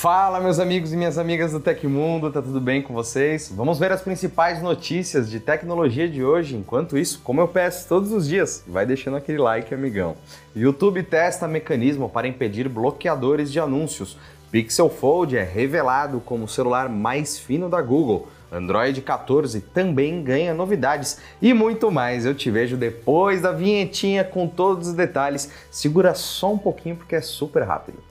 Fala, meus amigos e minhas amigas do Tecmundo, tá tudo bem com vocês? Vamos ver as principais notícias de tecnologia de hoje. Enquanto isso, como eu peço todos os dias, vai deixando aquele like, amigão. YouTube testa mecanismo para impedir bloqueadores de anúncios. Pixel Fold é revelado como o celular mais fino da Google. Android 14 também ganha novidades e muito mais. Eu te vejo depois da vinhetinha com todos os detalhes. Segura só um pouquinho porque é super rápido.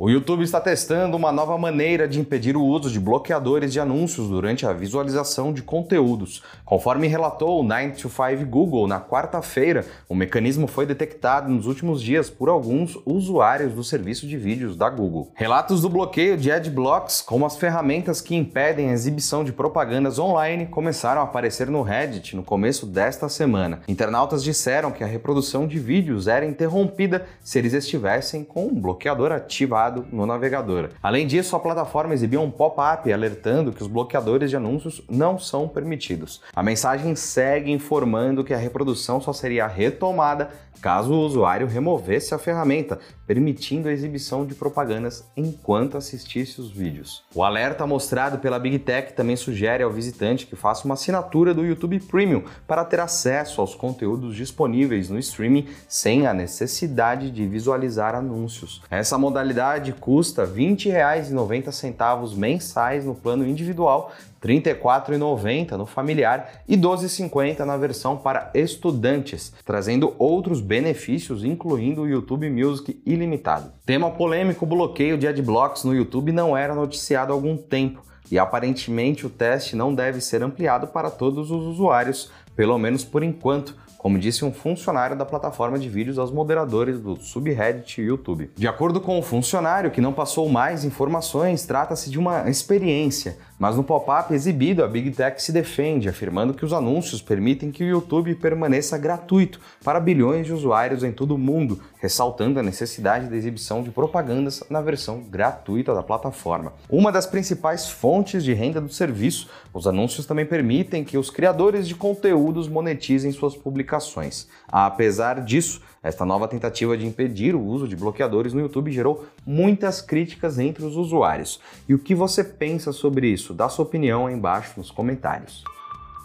O YouTube está testando uma nova maneira de impedir o uso de bloqueadores de anúncios durante a visualização de conteúdos. Conforme relatou o 9to5 Google na quarta-feira, o mecanismo foi detectado nos últimos dias por alguns usuários do serviço de vídeos da Google. Relatos do bloqueio de adblocks, como as ferramentas que impedem a exibição de propagandas online, começaram a aparecer no Reddit no começo desta semana. Internautas disseram que a reprodução de vídeos era interrompida se eles estivessem com um bloqueador ativado no navegador. Além disso, a plataforma exibia um pop-up alertando que os bloqueadores de anúncios não são permitidos. A mensagem segue informando que a reprodução só seria retomada caso o usuário removesse a ferramenta, permitindo a exibição de propagandas enquanto assistisse os vídeos. O alerta mostrado pela Big Tech também sugere ao visitante que faça uma assinatura do YouTube Premium para ter acesso aos conteúdos disponíveis no streaming sem a necessidade de visualizar anúncios. Essa modalidade custa R$ 20,90 mensais no plano individual R$ 34,90 no familiar e R$ 12,50 na versão para estudantes, trazendo outros benefícios, incluindo o YouTube Music ilimitado. Tema polêmico: bloqueio de adblocks no YouTube não era noticiado há algum tempo e aparentemente o teste não deve ser ampliado para todos os usuários, pelo menos por enquanto como disse um funcionário da plataforma de vídeos aos moderadores do subreddit YouTube. De acordo com o funcionário, que não passou mais informações, trata-se de uma experiência mas no pop-up exibido, a Big Tech se defende, afirmando que os anúncios permitem que o YouTube permaneça gratuito para bilhões de usuários em todo o mundo, ressaltando a necessidade da exibição de propagandas na versão gratuita da plataforma. Uma das principais fontes de renda do serviço, os anúncios também permitem que os criadores de conteúdos monetizem suas publicações. Apesar disso, esta nova tentativa de impedir o uso de bloqueadores no YouTube gerou muitas críticas entre os usuários. E o que você pensa sobre isso? Dá sua opinião aí embaixo nos comentários.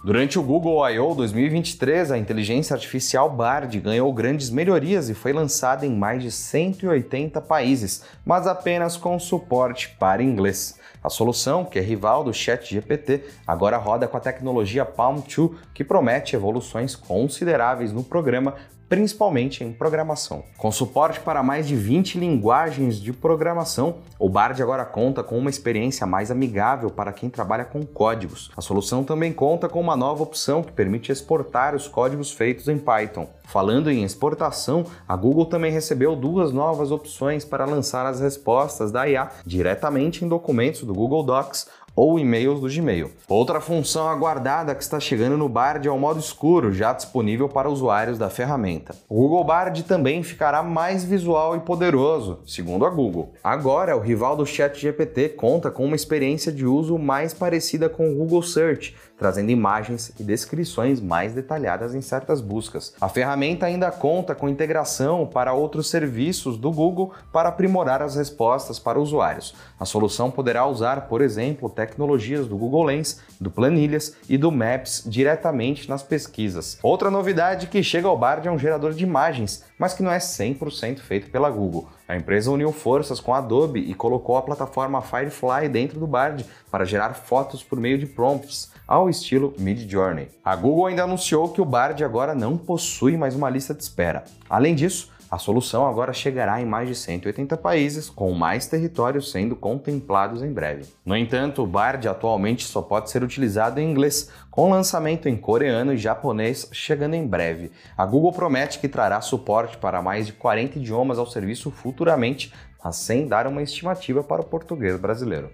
Durante o Google I.O. 2023, a inteligência artificial Bard ganhou grandes melhorias e foi lançada em mais de 180 países, mas apenas com suporte para inglês. A solução, que é rival do ChatGPT, agora roda com a tecnologia Palm 2, que promete evoluções consideráveis no programa principalmente em programação. Com suporte para mais de 20 linguagens de programação, o Bard agora conta com uma experiência mais amigável para quem trabalha com códigos. A solução também conta com uma nova opção que permite exportar os códigos feitos em Python. Falando em exportação, a Google também recebeu duas novas opções para lançar as respostas da IA diretamente em documentos do Google Docs ou e-mails do Gmail. Outra função aguardada que está chegando no Bard é o modo escuro, já disponível para usuários da ferramenta. O Google Bard também ficará mais visual e poderoso, segundo a Google. Agora, o rival do ChatGPT conta com uma experiência de uso mais parecida com o Google Search, trazendo imagens e descrições mais detalhadas em certas buscas. A ferramenta ainda conta com integração para outros serviços do Google para aprimorar as respostas para usuários. A solução poderá usar, por exemplo, tecnologias do Google Lens, do Planilhas e do Maps diretamente nas pesquisas. Outra novidade que chega ao Bard é um gerador de imagens, mas que não é 100% feito pela Google. A empresa uniu forças com a Adobe e colocou a plataforma Firefly dentro do Bard para gerar fotos por meio de prompts, ao estilo Midjourney. A Google ainda anunciou que o Bard agora não possui mais uma lista de espera. Além disso, a solução agora chegará em mais de 180 países, com mais territórios sendo contemplados em breve. No entanto, o Bard atualmente só pode ser utilizado em inglês, com lançamento em coreano e japonês chegando em breve. A Google promete que trará suporte para mais de 40 idiomas ao serviço futuramente, mas sem dar uma estimativa para o português brasileiro.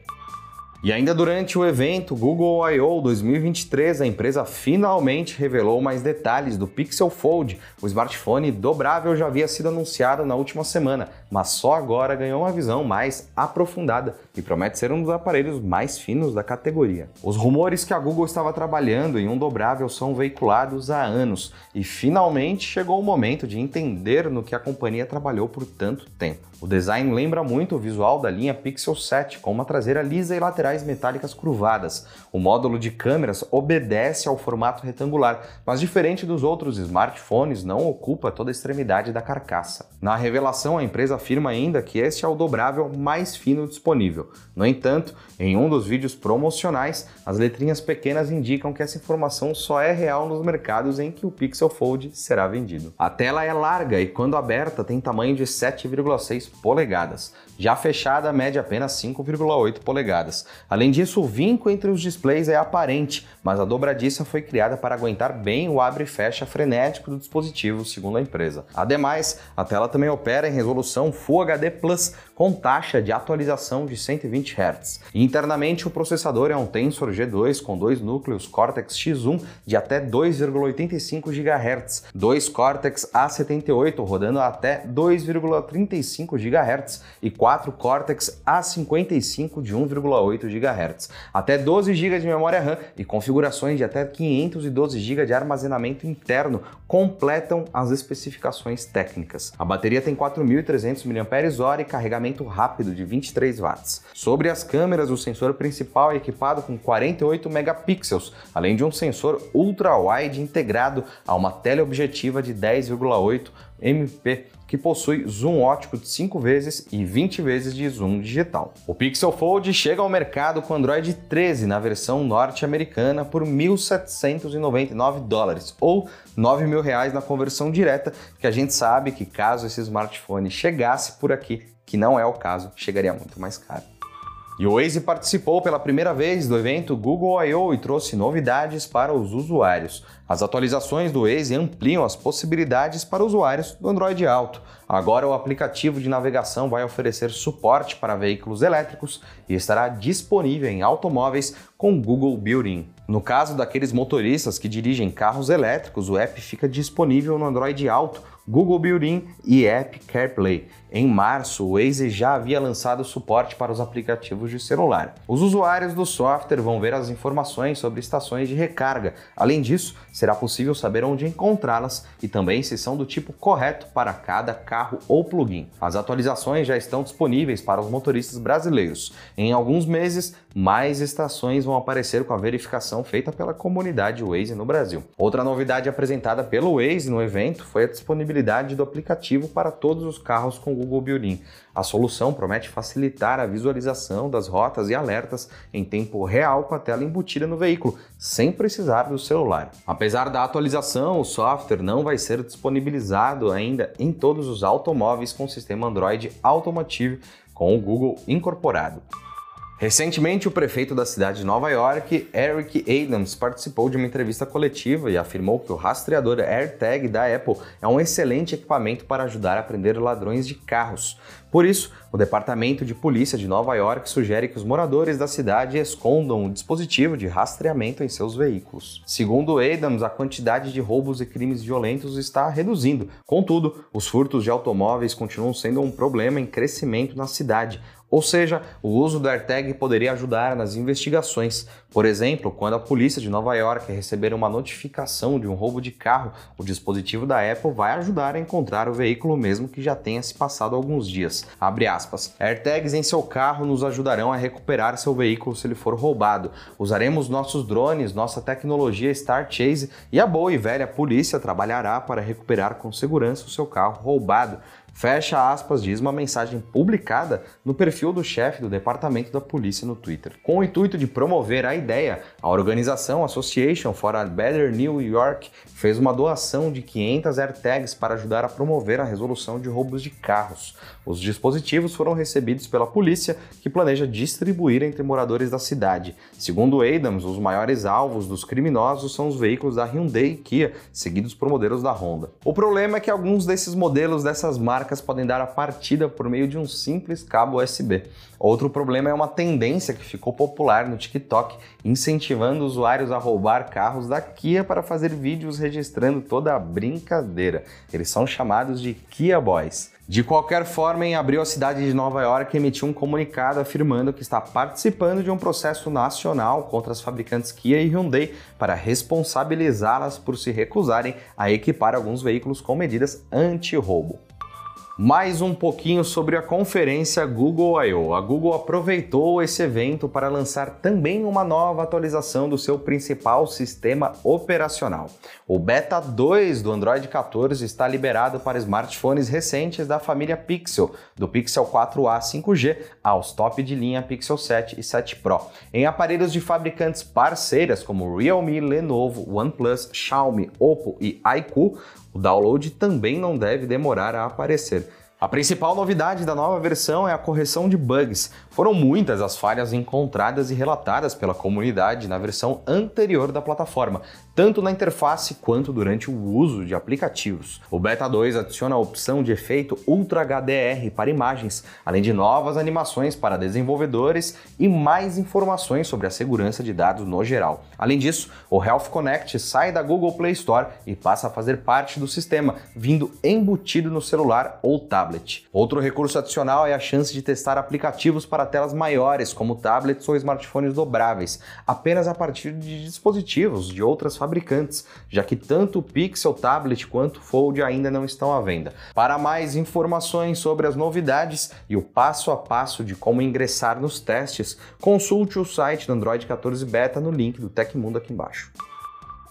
E ainda durante o evento Google I.O. 2023, a empresa finalmente revelou mais detalhes do Pixel Fold. O smartphone dobrável já havia sido anunciado na última semana, mas só agora ganhou uma visão mais aprofundada e promete ser um dos aparelhos mais finos da categoria. Os rumores que a Google estava trabalhando em um dobrável são veiculados há anos e finalmente chegou o momento de entender no que a companhia trabalhou por tanto tempo. O design lembra muito o visual da linha Pixel 7, com uma traseira lisa e metálicas curvadas. O módulo de câmeras obedece ao formato retangular, mas diferente dos outros smartphones, não ocupa toda a extremidade da carcaça. Na revelação, a empresa afirma ainda que este é o dobrável mais fino disponível. No entanto, em um dos vídeos promocionais, as letrinhas pequenas indicam que essa informação só é real nos mercados em que o Pixel Fold será vendido. A tela é larga e, quando aberta, tem tamanho de 7,6 polegadas. Já fechada, mede apenas 5,8 polegadas. Além disso, o vinco entre os displays é aparente, mas a dobradiça foi criada para aguentar bem o abre e fecha frenético do dispositivo, segundo a empresa. Ademais, a tela também opera em resolução Full HD Plus com taxa de atualização de 120 Hz. Internamente, o processador é um Tensor G2 com dois núcleos Cortex X1 de até 2,85 GHz, dois Cortex A78 rodando até 2,35 GHz e quatro Cortex A55 de 1,8 GHz, até 12 GB de memória RAM e configurações de até 512 GB de armazenamento interno completam as especificações técnicas. A bateria tem 4.300 mAh e carregamento rápido de 23 watts. Sobre as câmeras, o sensor principal é equipado com 48 megapixels, além de um sensor ultra-wide integrado a uma teleobjetiva de 10,8 MP que possui zoom ótico de 5 vezes e 20 vezes de zoom digital. O Pixel Fold chega ao mercado com Android 13 na versão norte-americana por 1.799 dólares ou 9 mil reais na conversão direta, que a gente sabe que caso esse smartphone chegasse por aqui, que não é o caso, chegaria muito mais caro. E o Waze participou pela primeira vez do evento Google I.O. e trouxe novidades para os usuários. As atualizações do Waze ampliam as possibilidades para usuários do Android Auto. Agora o aplicativo de navegação vai oferecer suporte para veículos elétricos e estará disponível em automóveis com Google Built-in. No caso daqueles motoristas que dirigem carros elétricos, o app fica disponível no Android Auto Google Built-in e App CarPlay. Em março, o Waze já havia lançado suporte para os aplicativos de celular. Os usuários do software vão ver as informações sobre estações de recarga. Além disso, será possível saber onde encontrá-las e também se são do tipo correto para cada carro ou plugin. As atualizações já estão disponíveis para os motoristas brasileiros. Em alguns meses, mais estações vão aparecer com a verificação feita pela comunidade Waze no Brasil. Outra novidade apresentada pelo Waze no evento foi a disponibilidade do aplicativo para todos os carros com Google Built-in. A solução promete facilitar a visualização das rotas e alertas em tempo real com a tela embutida no veículo, sem precisar do celular. Apesar da atualização, o software não vai ser disponibilizado ainda em todos os automóveis com sistema Android Automotive com o Google incorporado. Recentemente, o prefeito da cidade de Nova York, Eric Adams, participou de uma entrevista coletiva e afirmou que o rastreador AirTag da Apple é um excelente equipamento para ajudar a prender ladrões de carros. Por isso, o Departamento de Polícia de Nova York sugere que os moradores da cidade escondam o dispositivo de rastreamento em seus veículos. Segundo Adams, a quantidade de roubos e crimes violentos está reduzindo. Contudo, os furtos de automóveis continuam sendo um problema em crescimento na cidade. Ou seja, o uso do AirTag poderia ajudar nas investigações. Por exemplo, quando a polícia de Nova York receber uma notificação de um roubo de carro, o dispositivo da Apple vai ajudar a encontrar o veículo mesmo que já tenha se passado alguns dias. Abre aspas. AirTags em seu carro nos ajudarão a recuperar seu veículo se ele for roubado. Usaremos nossos drones, nossa tecnologia Star Chase e a boa e velha polícia trabalhará para recuperar com segurança o seu carro roubado. Fecha aspas, diz uma mensagem publicada no perfil do chefe do departamento da polícia no Twitter. Com o intuito de promover a ideia, a organização Association for a Better New York fez uma doação de 500 AirTags para ajudar a promover a resolução de roubos de carros. Os dispositivos foram recebidos pela polícia, que planeja distribuir entre moradores da cidade. Segundo Adams, os maiores alvos dos criminosos são os veículos da Hyundai e Kia, seguidos por modelos da Honda. O problema é que alguns desses modelos dessas marcas marcas podem dar a partida por meio de um simples cabo USB. Outro problema é uma tendência que ficou popular no TikTok, incentivando usuários a roubar carros da Kia para fazer vídeos registrando toda a brincadeira. Eles são chamados de Kia Boys. De qualquer forma, em abril, a cidade de Nova York emitiu um comunicado afirmando que está participando de um processo nacional contra as fabricantes Kia e Hyundai para responsabilizá-las por se recusarem a equipar alguns veículos com medidas anti-roubo. Mais um pouquinho sobre a conferência Google I.O. A Google aproveitou esse evento para lançar também uma nova atualização do seu principal sistema operacional. O Beta 2 do Android 14 está liberado para smartphones recentes da família Pixel, do Pixel 4a 5G aos top de linha Pixel 7 e 7 Pro. Em aparelhos de fabricantes parceiras como Realme, Lenovo, OnePlus, Xiaomi, Oppo e iQOO, o download também não deve demorar a aparecer. A principal novidade da nova versão é a correção de bugs. Foram muitas as falhas encontradas e relatadas pela comunidade na versão anterior da plataforma, tanto na interface quanto durante o uso de aplicativos. O Beta 2 adiciona a opção de efeito Ultra HDR para imagens, além de novas animações para desenvolvedores e mais informações sobre a segurança de dados no geral. Além disso, o Health Connect sai da Google Play Store e passa a fazer parte do sistema, vindo embutido no celular ou tablet. Outro recurso adicional é a chance de testar aplicativos para telas maiores, como tablets ou smartphones dobráveis, apenas a partir de dispositivos de outras fabricantes fabricantes, já que tanto o Pixel Tablet quanto o Fold ainda não estão à venda. Para mais informações sobre as novidades e o passo a passo de como ingressar nos testes, consulte o site do Android 14 Beta no link do Tecmundo aqui embaixo.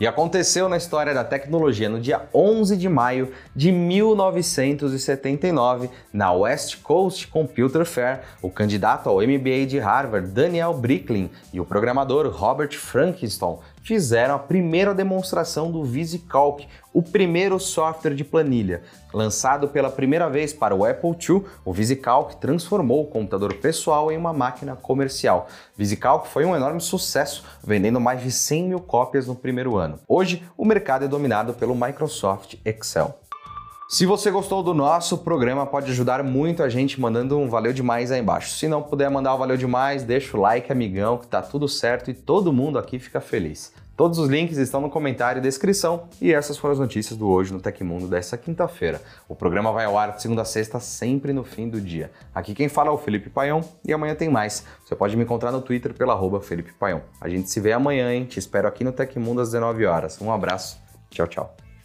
E aconteceu na história da tecnologia no dia 11 de maio de 1979, na West Coast Computer Fair, o candidato ao MBA de Harvard, Daniel Bricklin, e o programador Robert Frankenstein fizeram a primeira demonstração do VisiCalc, o primeiro software de planilha. Lançado pela primeira vez para o Apple II, o VisiCalc transformou o computador pessoal em uma máquina comercial. VisiCalc foi um enorme sucesso, vendendo mais de 100 mil cópias no primeiro ano. Hoje, o mercado é dominado pelo Microsoft Excel. Se você gostou do nosso programa, pode ajudar muito a gente mandando um valeu demais aí embaixo. Se não puder mandar um valeu demais, deixa o like, amigão, que tá tudo certo e todo mundo aqui fica feliz. Todos os links estão no comentário e descrição e essas foram as notícias do Hoje no Tecmundo dessa quinta-feira. O programa vai ao ar de segunda a sexta, sempre no fim do dia. Aqui quem fala é o Felipe Paião e amanhã tem mais. Você pode me encontrar no Twitter pela arroba Felipe Paião. A gente se vê amanhã, hein? Te espero aqui no Tecmundo às 19 horas. Um abraço, tchau, tchau.